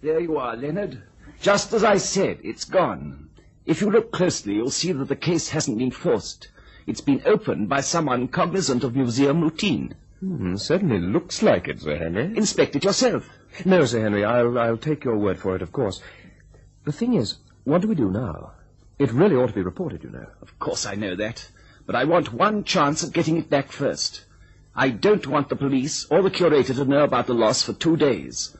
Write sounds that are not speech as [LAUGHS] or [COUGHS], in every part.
There you are, Leonard. Just as I said, it's gone. If you look closely, you'll see that the case hasn't been forced. It's been opened by someone cognizant of museum routine. Hmm, certainly looks like it, Sir Henry. Inspect it yourself. No, Sir Henry, I'll, I'll take your word for it, of course. The thing is, what do we do now? It really ought to be reported, you know. Of course I know that. But I want one chance at getting it back first. I don't want the police or the curator to know about the loss for two days.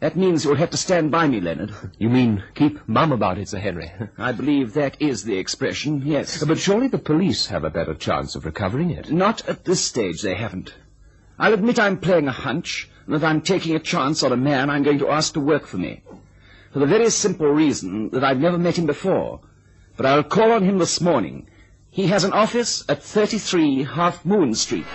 That means you'll have to stand by me, Leonard. [LAUGHS] You mean keep mum about it, Sir Henry? [LAUGHS] I believe that is the expression, yes. But surely the police have a better chance of recovering it. Not at this stage, they haven't. I'll admit I'm playing a hunch, and that I'm taking a chance on a man I'm going to ask to work for me. For the very simple reason that I've never met him before. But I'll call on him this morning. He has an office at 33 Half Moon Street.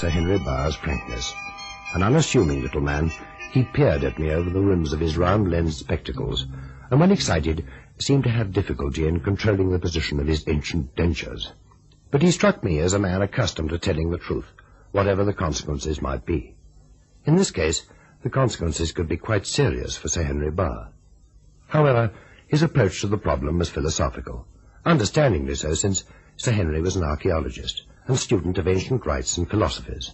Sir Henry Barr's frankness, an unassuming little man, he peered at me over the rims of his round-lensed spectacles, and when excited, seemed to have difficulty in controlling the position of his ancient dentures. But he struck me as a man accustomed to telling the truth, whatever the consequences might be. In this case, the consequences could be quite serious for Sir Henry Barr. However, his approach to the problem was philosophical, understandingly so since Sir Henry was an archaeologist and student of ancient rites and philosophies.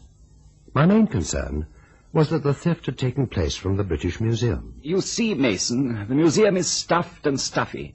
My main concern was that the theft had taken place from the British Museum. You see, Mason, the museum is stuffed and stuffy.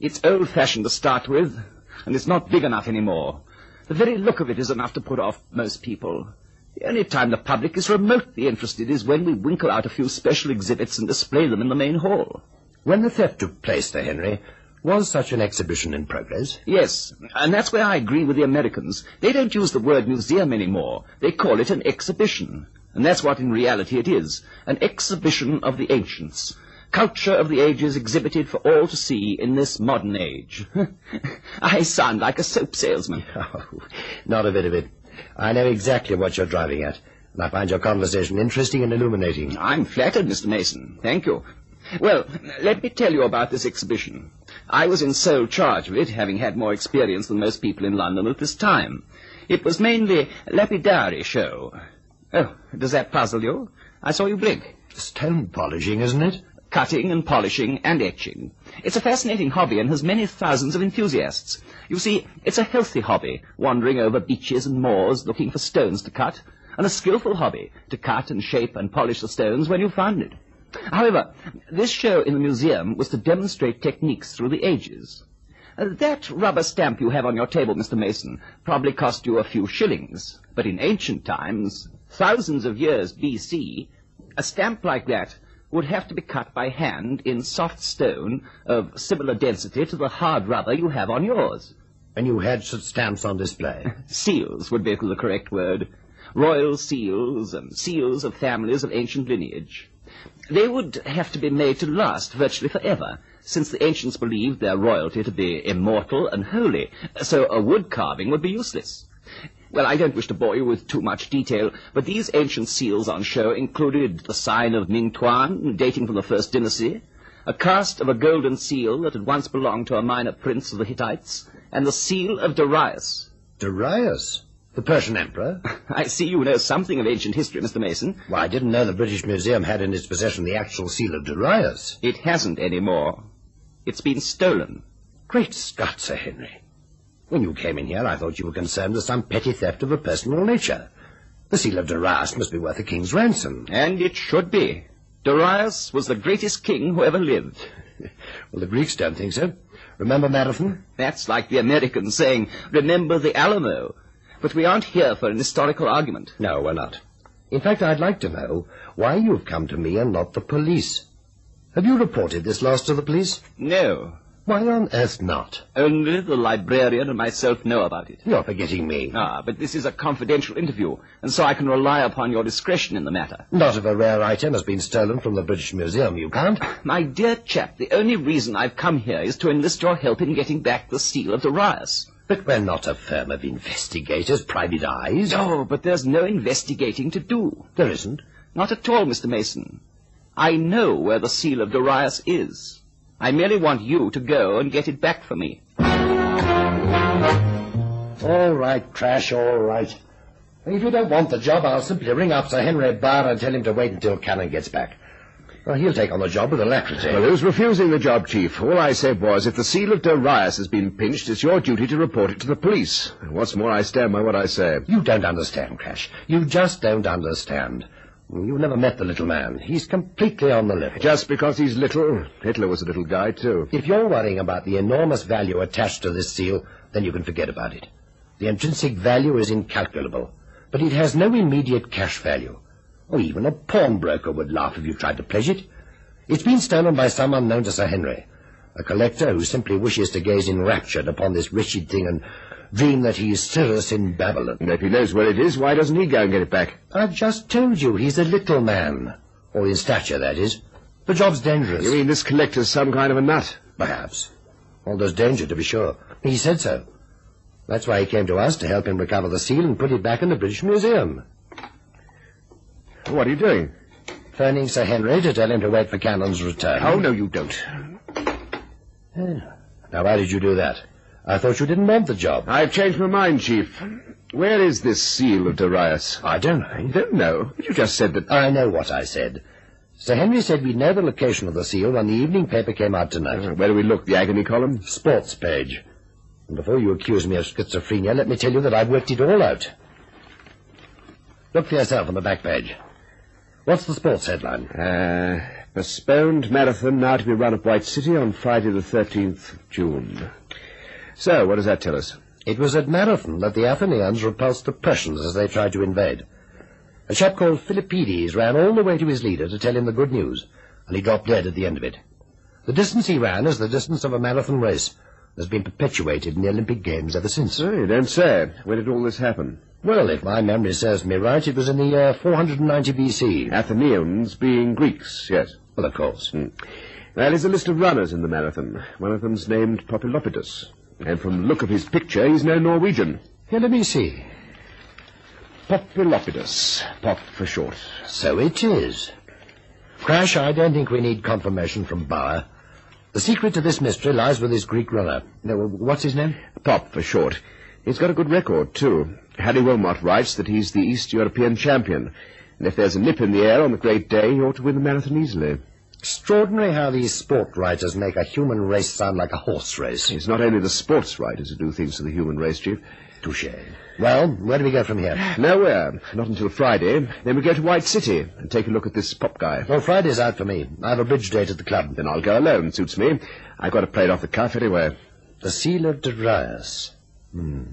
It's old-fashioned to start with, and it's not big enough anymore. The very look of it is enough to put off most people. The only time the public is remotely interested is when we winkle out a few special exhibits and display them in the main hall. When the theft took place, Sir Henry, was such an exhibition in progress? Yes, and that's where I agree with the Americans. They don't use the word museum anymore. They call it an exhibition. And that's what in reality it is. An exhibition of the ancients. Culture of the ages exhibited for all to see in this modern age. [LAUGHS] I sound like a soap salesman. [LAUGHS] Oh, not a bit of it. I know exactly what you're driving at, and I find your conversation interesting and illuminating. I'm flattered, Mr. Mason. Thank you. Well, let me tell you about this exhibition. I was in sole charge of it, having had more experience than most people in London at this time. It was mainly a lapidary show. Oh, does that puzzle you? I saw you blink. Stone polishing, isn't it? Cutting and polishing and etching. It's a fascinating hobby and has many thousands of enthusiasts. You see, it's a healthy hobby, wandering over beaches and moors looking for stones to cut, and a skillful hobby, to cut and shape and polish the stones when you've found it. However, this show in the museum was to demonstrate techniques through the ages. Uh, that rubber stamp you have on your table, Mr. Mason, probably cost you a few shillings. But in ancient times, thousands of years B.C., a stamp like that would have to be cut by hand in soft stone of similar density to the hard rubber you have on yours. And you had such stamps on display? [LAUGHS] seals would be the correct word. Royal seals and seals of families of ancient lineage. They would have to be made to last virtually forever, since the ancients believed their royalty to be immortal and holy, so a wood carving would be useless. Well, I don't wish to bore you with too much detail, but these ancient seals on show included the sign of Ming Tuan, dating from the first dynasty, a cast of a golden seal that had once belonged to a minor prince of the Hittites, and the seal of Darius. Darius? The Persian emperor? [LAUGHS] I see you know something of ancient history, Mr. Mason. Well, I didn't know the British Museum had in its possession the actual seal of Darius. It hasn't any more. It's been stolen. Great Scott, Sir Henry. When you came in here, I thought you were concerned with some petty theft of a personal nature. The seal of Darius must be worth a king's ransom. And it should be. Darius was the greatest king who ever lived. [LAUGHS] well, the Greeks don't think so. Remember Marathon? That's like the Americans saying, remember the Alamo. But we aren't here for an historical argument. No, we're not. In fact, I'd like to know why you've come to me and not the police. Have you reported this loss to the police? No. Why on earth not? Only the librarian and myself know about it. You're forgetting me. Ah, but this is a confidential interview, and so I can rely upon your discretion in the matter. Not if a rare item has been stolen from the British Museum, you can't. [COUGHS] My dear chap, the only reason I've come here is to enlist your help in getting back the seal of Darius. But we're not a firm of investigators, private eyes. Oh, but there's no investigating to do. There isn't. Not at all, Mr. Mason. I know where the seal of Darius is. I merely want you to go and get it back for me. All right, Crash, all right. If you don't want the job, I'll simply ring up Sir Henry Barr and tell him to wait until Cannon gets back. Well, he'll take on the job with alacrity. Well, who's refusing the job, Chief? All I said was, if the seal of Darius has been pinched, it's your duty to report it to the police. And what's more, I stand by what I say. You don't understand, Crash. You just don't understand. You've never met the little man. He's completely on the level. Just because he's little, Hitler was a little guy, too. If you're worrying about the enormous value attached to this seal, then you can forget about it. The intrinsic value is incalculable, but it has no immediate cash value. Or even a pawnbroker would laugh if you tried to pledge it. It's been stolen by some unknown to Sir Henry, a collector who simply wishes to gaze enraptured upon this wretched thing and dream that he is Cyrus in Babylon. And if he knows where it is, why doesn't he go and get it back? I've just told you he's a little man. Or in stature, that is. The job's dangerous. You mean this collector's some kind of a nut? Perhaps. Well, there's danger, to be sure. He said so. That's why he came to us to help him recover the seal and put it back in the British Museum. What are you doing? Phoning Sir Henry to tell him to wait for Cannon's return. Oh, no, you don't. Now, why did you do that? I thought you didn't want the job. I've changed my mind, Chief. Where is this seal of Darius? I don't know. You don't know. You just said that... I know what I said. Sir Henry said we'd know the location of the seal when the evening paper came out tonight. Uh, where do we look? The agony column? Sports page. And before you accuse me of schizophrenia, let me tell you that I've worked it all out. Look for yourself on the back page. What's the sports headline? Uh, postponed marathon now to be run at White City on Friday the 13th of June. So, what does that tell us? It was at Marathon that the Athenians repulsed the Persians as they tried to invade. A chap called Philippides ran all the way to his leader to tell him the good news, and he dropped dead at the end of it. The distance he ran is the distance of a marathon race. Has been perpetuated in the Olympic Games ever since. Oh, you don't say. When did all this happen? Well, if my memory serves me right, it was in the year 490 BC. Athenians being Greeks, yes. Well, of course. Hmm. Well, there's a list of runners in the marathon. One of them's named Populopidus. And from the look of his picture, he's no Norwegian. Here, let me see. Populopidus. Pop for short. So it is. Crash, I don't think we need confirmation from Bauer. The secret to this mystery lies with his Greek runner. Now, what's his name? Pop for short. He's got a good record, too. Harry Wilmot writes that he's the East European champion. And if there's a nip in the air on the great day, he ought to win the marathon easily. Extraordinary how these sport writers make a human race sound like a horse race. It's not only the sports writers who do things to the human race, Chief. Touche. Well, where do we go from here? Nowhere. Not until Friday. Then we go to White City and take a look at this pop guy. Well, Friday's out for me. I have a bridge date at the club. Then I'll go alone. Suits me. I've got to play it off the cuff anyway. The seal of Darius. Hmm.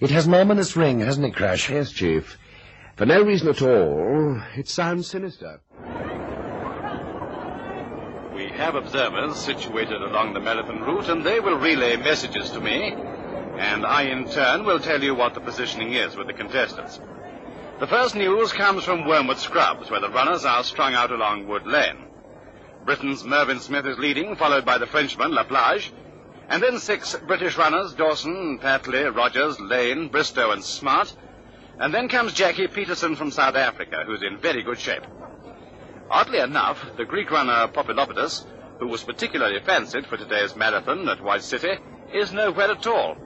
It has an ominous ring, hasn't it, Crash? Yes, Chief. For no reason at all, it sounds sinister. We have observers situated along the marathon route, and they will relay messages to me, and I in turn will tell you what the positioning is with the contestants. The first news comes from Wormwood Scrubs, where the runners are strung out along Wood Lane. Britain's Mervyn Smith is leading, followed by the Frenchman Laplage, and then six British runners, Dawson, Patley, Rogers, Lane, Bristow, and Smart. And then comes Jackie Peterson from South Africa, who's in very good shape. Oddly enough, the Greek runner Populopidus, who was particularly fancied for today's marathon at White City, is nowhere at all.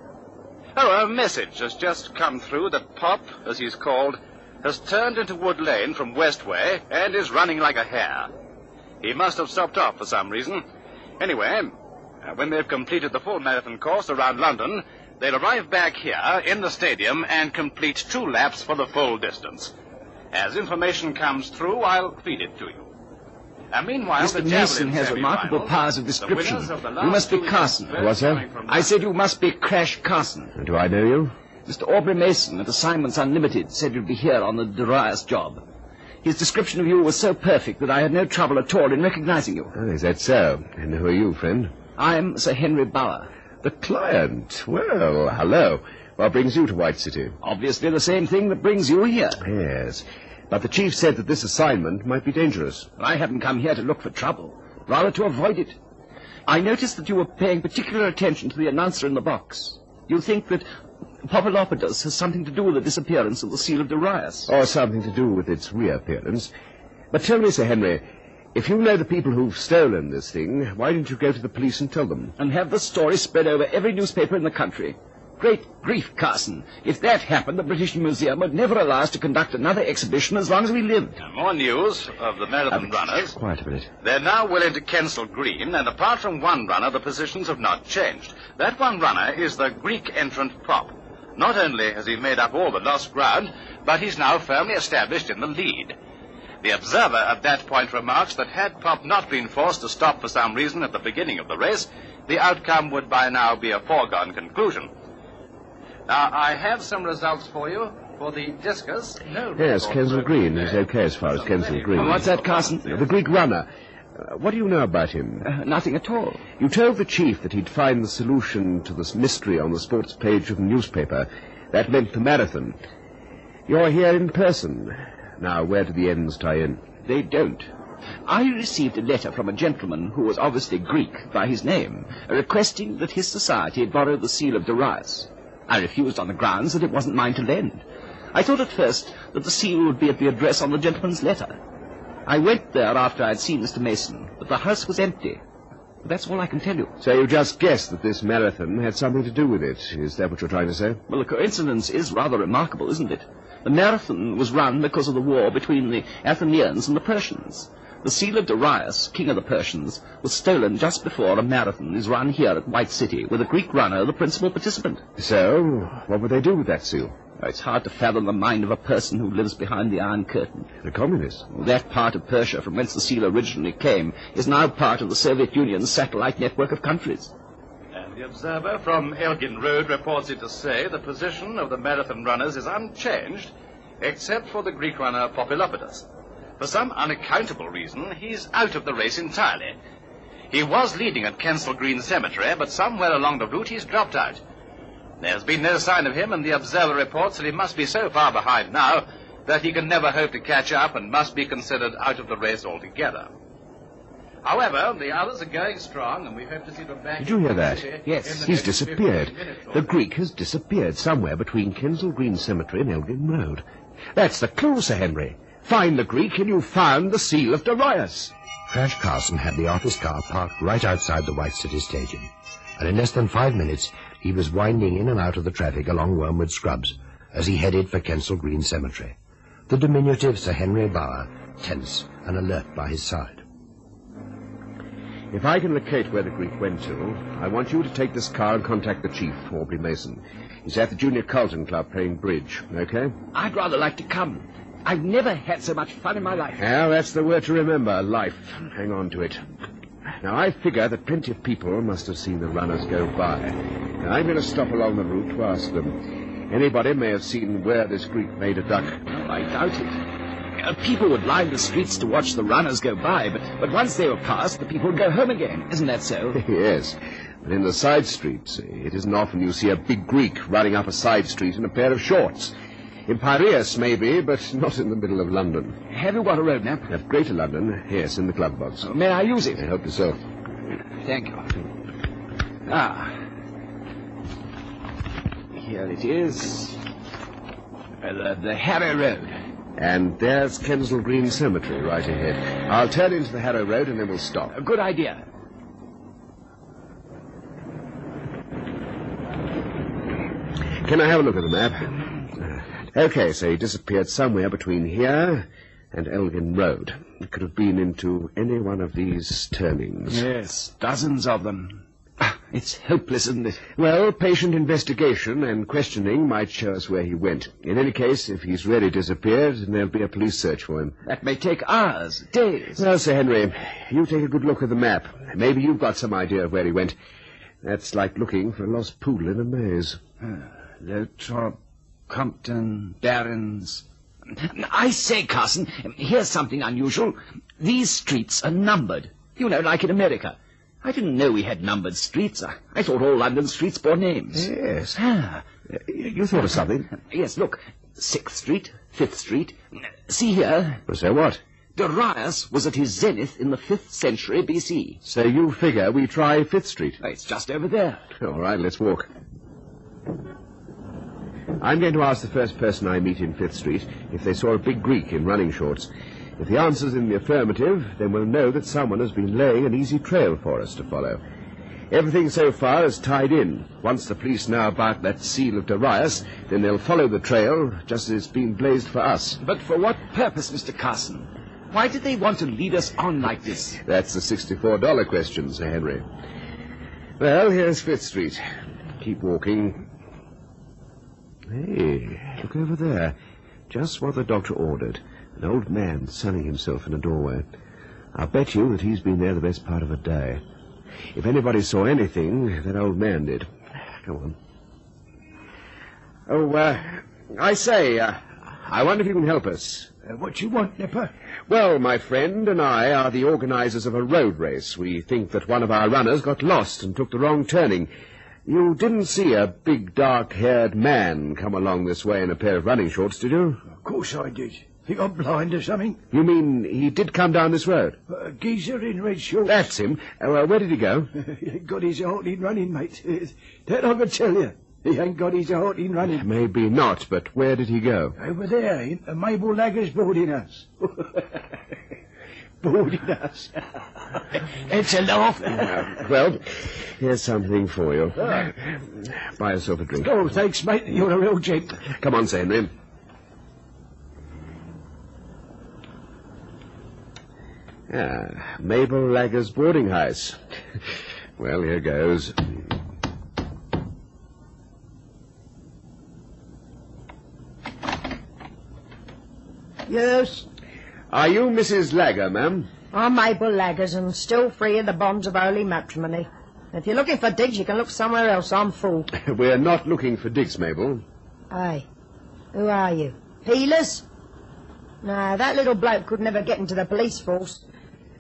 Oh, a message has just come through that Pop, as he's called, has turned into Wood Lane from Westway and is running like a hare. He must have stopped off for some reason. Anyway, uh, when they've completed the full marathon course around London, they'll arrive back here in the stadium and complete two laps for the full distance. As information comes through, I'll feed it to you. And meanwhile, Mr. Mason has remarkable semi-finals, powers of description. winners of the You must be Carson. events What's that? coming from I said you must be Crash Carson. Do I know you? Mr. Aubrey Mason at Assignments Unlimited said you'd be here on the Darius job. His description of you was so perfect that I had no trouble at all in recognizing you. Oh, is that so? And who are you, friend? I'm Sir Henry Bauer. The client. Well, hello. What brings you to White City? Obviously the same thing that brings you here. Yes. But the chief said that this assignment might be dangerous. I haven't come here to look for trouble, rather to avoid it. I noticed that you were paying particular attention to the announcer in the box. You think that Populopodus has something to do with the disappearance of the seal of Darius. Or something to do with its reappearance. But tell me, Sir Henry, if you know the people who've stolen this thing, why didn't you go to the police and tell them? And have the story spread over every newspaper in the country. Great grief, Carson. If that happened, the British Museum would never allow us to conduct another exhibition as long as we lived. More news of the marathon uh, runners. Quiet a minute. They're now willing to Kensal Green, and apart from one runner, the positions have not changed. That one runner is the Greek entrant Pop. Not only has he made up all the lost ground, but he's now firmly established in the lead. The observer at that point remarks that had Pop not been forced to stop for some reason at the beginning of the race, the outcome would by now be a foregone conclusion. Now, I have some results for you. For the discus, no Yes, record Kensal Green there. is okay as far as Kensal Green. What's that, Carson? The Greek runner. Uh, what do you know about him? Uh, nothing at all. You told the chief that he'd find the solution to this mystery on the sports page of the newspaper. That meant the marathon. You're here in person. Now, where do the ends tie in? They don't. I received a letter from a gentleman who was obviously Greek by his name, requesting that his society borrow the seal of Darius. I refused on the grounds that it wasn't mine to lend. I thought at first that the seal would be at the address on the gentleman's letter. I went there after I'd seen Mr. Mason, but the house was empty. That's all I can tell you. So you just guessed that this marathon had something to do with it. Is that what you're trying to say? Well, the coincidence is rather remarkable, isn't it? The marathon was run because of the war between the Athenians and the Persians. The seal of Darius, king of the Persians, was stolen just before a marathon is run here at White City, with a Greek runner the principal participant. So, what would they do with that seal? It's hard to fathom the mind of a person who lives behind the Iron Curtain. The communists. That part of Persia from whence the seal originally came is now part of the Soviet Union's satellite network of countries. And the observer from Elgin Road reports it to say the position of the marathon runners is unchanged, except for the Greek runner Populopodus. For some unaccountable reason, he's out of the race entirely. He was leading at Kensal Green Cemetery, but somewhere along the route he's dropped out. There's been no sign of him, and the observer reports that he must be so far behind now that he can never hope to catch up and must be considered out of the race altogether. However, the others are going strong, and we hope to see them back. Did you hear that? Yes, he's disappeared. The. Greek has disappeared somewhere between Kensal Green Cemetery and Elgin Road. That's the clue, Sir Henry. Find the Greek and you've found the seal of Darius. Crash Carson had the office car parked right outside the White City Stadium, and in less than five minutes he was winding in and out of the traffic along Wormwood Scrubs as he headed for Kensal Green Cemetery, the diminutive Sir Henry Bauer tense and alert by his side. If I can locate where the Greek went to, I want you to take this car and contact the chief, Aubrey Mason. He's at the Junior Carlton Club playing bridge, okay? I'd rather like to come. I've never had so much fun in my life. Well, that's the word to remember, life. Hang on to it. Now, I figure that plenty of people must have seen the runners go by. Now, I'm going to stop along the route to ask them. Anybody may have seen where this Greek made a duck. Well, I doubt it. Uh, people would line the streets to watch the runners go by, but, but once they were past, the people would go home again. Isn't that so? [LAUGHS] yes, but in the side streets, it isn't often you see a big Greek running up a side street in a pair of shorts. In Piraeus, maybe, but not in the middle of London. Have you got a road map? At Greater London, yes, in the club box. May I use it? I hope so. Thank you. Ah. Here it is. Uh, the, the Harrow Road. And there's Kensal Green Cemetery right ahead. I'll turn into the Harrow Road and then we'll stop. A good idea. Can I have a look at the map? Okay, so he disappeared somewhere between here and Elgin Road. It could have been into any one of these turnings. Yes, dozens of them. Ah, It's hopeless, isn't it? Well, patient investigation and questioning might show us where he went. In any case, if he's really disappeared, then there'll be a police search for him. That may take hours, days. Well, Sir Henry, you take a good look at the map. Maybe you've got some idea of where he went. That's like looking for a lost poodle in a maze. Lothrop, Compton, Barrons. I say, Carson, here's something unusual. These streets are numbered. You know, like in America. I didn't know we had numbered streets. I, I thought all London streets bore names. Yes. Ah, You thought of something? yes, look. Sixth Street, Fifth Street. See here. So what? Darius was at his zenith in the 5th century BC. So you figure we try Fifth Street? It's just over there. All right, let's walk. I'm going to ask the first person I meet in Fifth Street if they saw a big Greek in running shorts. If the answer's in the affirmative, then we'll know that someone has been laying an easy trail for us to follow. Everything so far is tied in. Once the police know about that seal of Darius, then they'll follow the trail just as it's been blazed for us. But for what purpose, Mr. Carson? Why did they want to lead us on like this? That's the $64 question, Sir Henry. Well, here's Fifth Street. Keep walking. Hey, look over there. Just what the doctor ordered. An old man sunning himself in a doorway. I'll bet you that he's been there the best part of a day. If anybody saw anything, that old man did. [SIGHS] Come on. Oh, uh, I say, uh, I wonder if you can help us. Uh, what you want, Nipper? Well, my friend and I are the organizers of a road race. We think that one of our runners got lost and took the wrong turning. You didn't see a big, dark-haired man come along this way in a pair of running shorts, did you? Of course I did. Think I'm blind or something? You mean he did come down this road? A geezer in red shorts. That's him. Uh, well, where did he go? [LAUGHS] he ain't got his heart in running, mate. [LAUGHS] That I can tell you. He ain't got his heart in running. Maybe not, but where did he go? Over there, in the Mabel Laggers boarding house. [LAUGHS] boarding house. it's a laugh. Uh, well, here's something for you. Buy yourself a drink. Oh, thanks, mate. You're a real gent. Come on, Sir Henry. Ah, Mabel Laggers boarding house. well, here goes. Yes, Are you Mrs. Lagger, ma'am? I'm Mabel Laggers and still free of the bonds of holy matrimony. If you're looking for digs, you can look somewhere else. I'm full. [LAUGHS] We're not looking for digs, Mabel. Hey, who are you? Peelers? No, that little bloke could never get into the police force.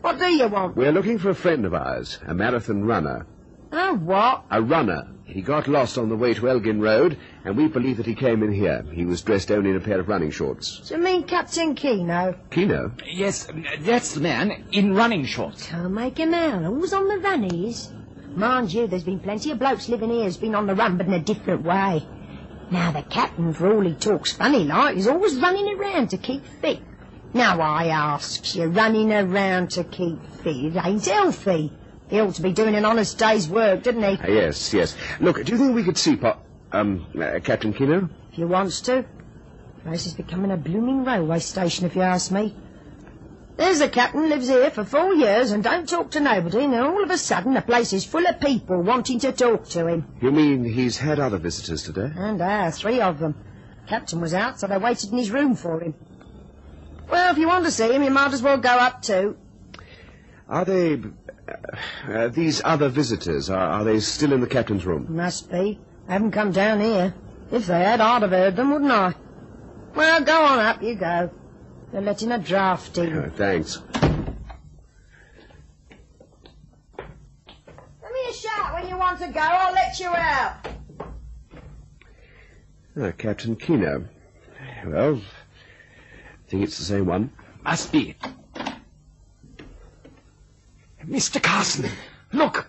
What do you want? We're looking for a friend of ours, a marathon runner. Oh, what? A runner. He got lost on the way to Elgin Road, and we believe that he came in here. He was dressed only in a pair of running shorts. Do you mean Captain Keno? Keno? Yes, that's the man in running shorts. Can't make him out. Who's on the run he is? Mind you, there's been plenty of blokes living here who's been on the run, but in a different way. Now, the captain, for all he talks funny like, is always running around to keep fit. Now, I asks you, running around to keep fit, it ain't healthy. He ought to be doing an honest day's work, didn't he? Ah, yes, yes. Look, do you think we could see Pop... Um, uh, Captain Keno? If you wants to. The place is becoming a blooming railway station, if you ask me. There's the captain, lives here for four years and don't talk to nobody, and then all of a sudden the place is full of people wanting to talk to him. You mean he's had other visitors today? And ah, three of them. Captain was out, so they waited in his room for him. Well, if you want to see him, you might as well go up too. Are they... Uh, uh, these other visitors, are, are they still in the captain's room? Must be. They haven't come down here. If they had, I'd have heard them, wouldn't I? Well, go on up, you go. They're letting a draft in. Uh, thanks. Give me a shout when you want to go, I'll let you out. Ah, Captain Keno. Well, I think it's the same one. Must be. Mr. Carson, look!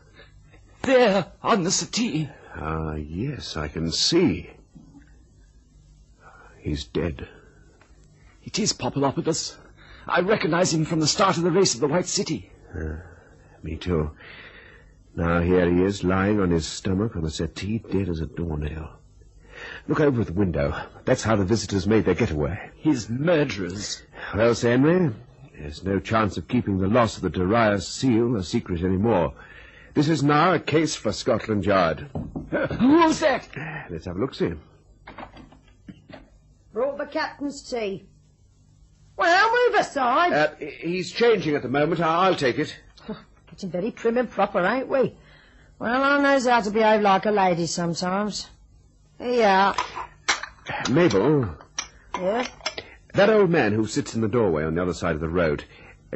There, on the settee. Ah, yes, I can see. He's dead. It is Popolopoulos. I recognize him from the start of the race of the White City. Me too. Now here he is, lying on his stomach on the settee, dead as a doornail. Look over at the window. That's how the visitors made their getaway. His murderers. Well, Sir Henry, there's no chance of keeping the loss of the Darius seal a secret anymore. This is now a case for Scotland Yard. Who's that? Let's have a look, see. Brought the captain's tea. Well, move aside. Uh, he's changing at the moment. I- I'll take it. [SIGHS] Getting very prim and proper, ain't we? Well, I knows how to behave like a lady sometimes. Here you are. Mabel, Yeah? that old man who sits in the doorway on the other side of the road,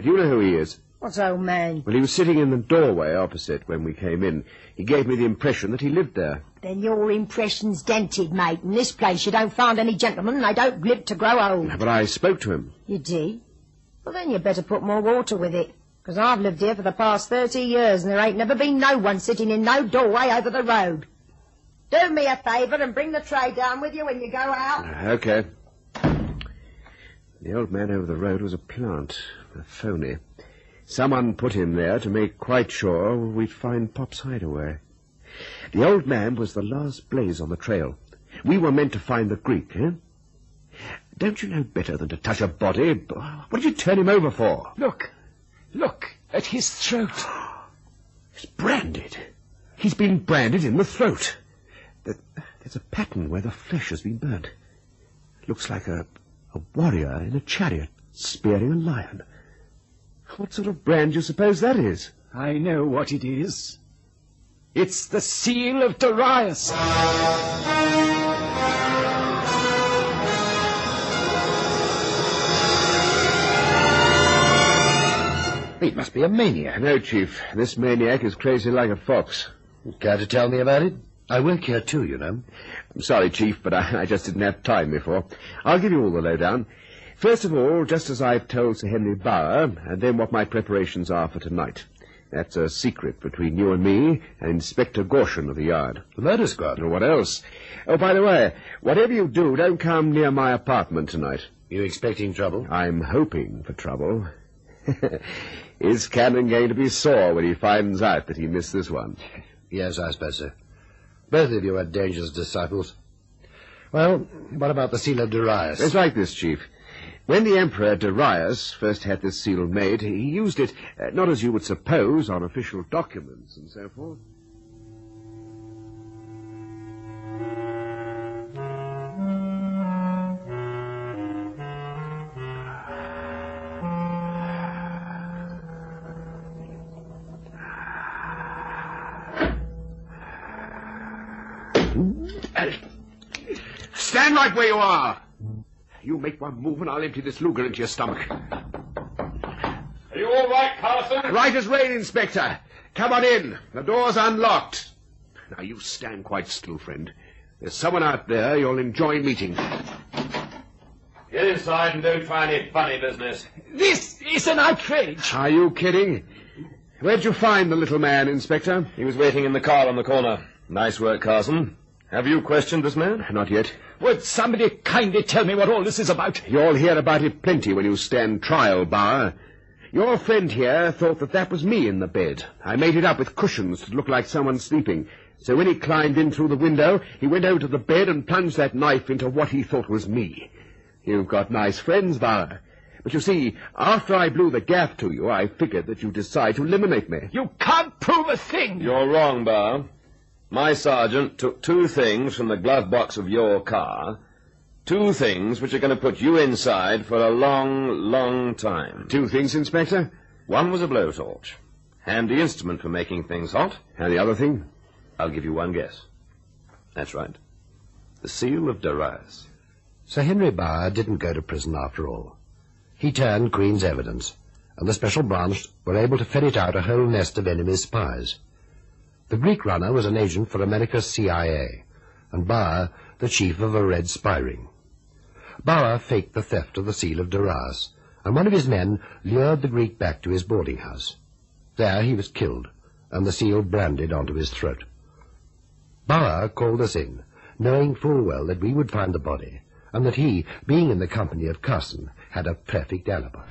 do you know who he is? What's old man? Well, he was sitting in the doorway opposite when we came in. He gave me the impression that he lived there. Then your impression's dented, mate. In this place you don't find any gentlemen and they don't live to grow old. But I spoke to him. You did? Well, then you'd better put more water with it. 'Cause I've lived here for the past thirty years and there ain't never been no one sitting in no doorway over the road. Do me a favour and bring the tray down with you when you go out. Ah, okay. The old man over the road was a plant, a phony. Someone put him there to make quite sure we'd find Pop's hideaway. The old man was the last blaze on the trail. We were meant to find the Greek, eh? Don't you know better than to touch a body? What did you turn him over for? Look. Look at his throat. [GASPS] It's branded. He's been branded in the throat. There's a pattern where the flesh has been burnt. Looks like a, a warrior in a chariot spearing a lion. What sort of brand do you suppose that is? I know what it is. It's the seal of Darius. He must be a maniac. No, Chief. This maniac is crazy like a fox. Care to tell me about it? I work here too, you know. I'm sorry, Chief, but I, I just didn't have time before. I'll give you all the lowdown. First of all, just as I've told Sir Henry Bauer, and then what my preparations are for tonight. That's a secret between you and me and Inspector Gorshin of the Yard. The murder squad. Or what else? Oh, by the way, whatever you do, don't come near my apartment tonight. You expecting trouble? I'm hoping for trouble. [LAUGHS] Is Cannon going to be sore when he finds out that he missed this one? Yes, I suppose so. Both of you are dangerous disciples. Well, what about the seal of Darius? It's like this, Chief. When the Emperor Darius first had this seal made, he used it, uh, not as you would suppose, on official documents and so forth. Stand right where you are. You make one move and I'll empty this Luger into your stomach. Are you all right, Carson? Right as rain, Inspector. Come on in. The door's unlocked. Now you stand quite still, friend. There's someone out there you'll enjoy meeting. Get inside and don't try any funny business. This is an outrage. Are you kidding? Where'd you find the little man, Inspector? He was waiting in the car on the corner. Nice work, Carson. Have you questioned this man? Not yet. Would somebody kindly tell me what all this is about? You'll hear about it plenty when you stand trial, Bauer. Your friend here thought that that was me in the bed. I made it up with cushions to look like someone sleeping. So when he climbed in through the window, he went over to the bed and plunged that knife into what he thought was me. You've got nice friends, Bauer. But you see, after I blew the gaff to you, I figured that you'd decide to eliminate me. You can't prove a thing. You're wrong, Bar. My sergeant took two things from the glove box of your car. Two things which are going to put you inside for a long, long time. Two things, Inspector. One was a blowtorch. Handy instrument for making things hot. And the other thing? I'll give you one guess. That's right. The seal of Darius. Sir Henry Bauer didn't go to prison after all. He turned Queen's evidence, and the special branch were able to ferret out a whole nest of enemy spies. The Greek runner was an agent for America's CIA, and Bauer the chief of a red spy ring. Bauer faked the theft of the seal of Darius, and one of his men lured the Greek back to his boarding house. There he was killed, and the seal branded onto his throat. Bauer called us in, knowing full well that we would find the body, and that he, being in the company of Carson, had a perfect alibi.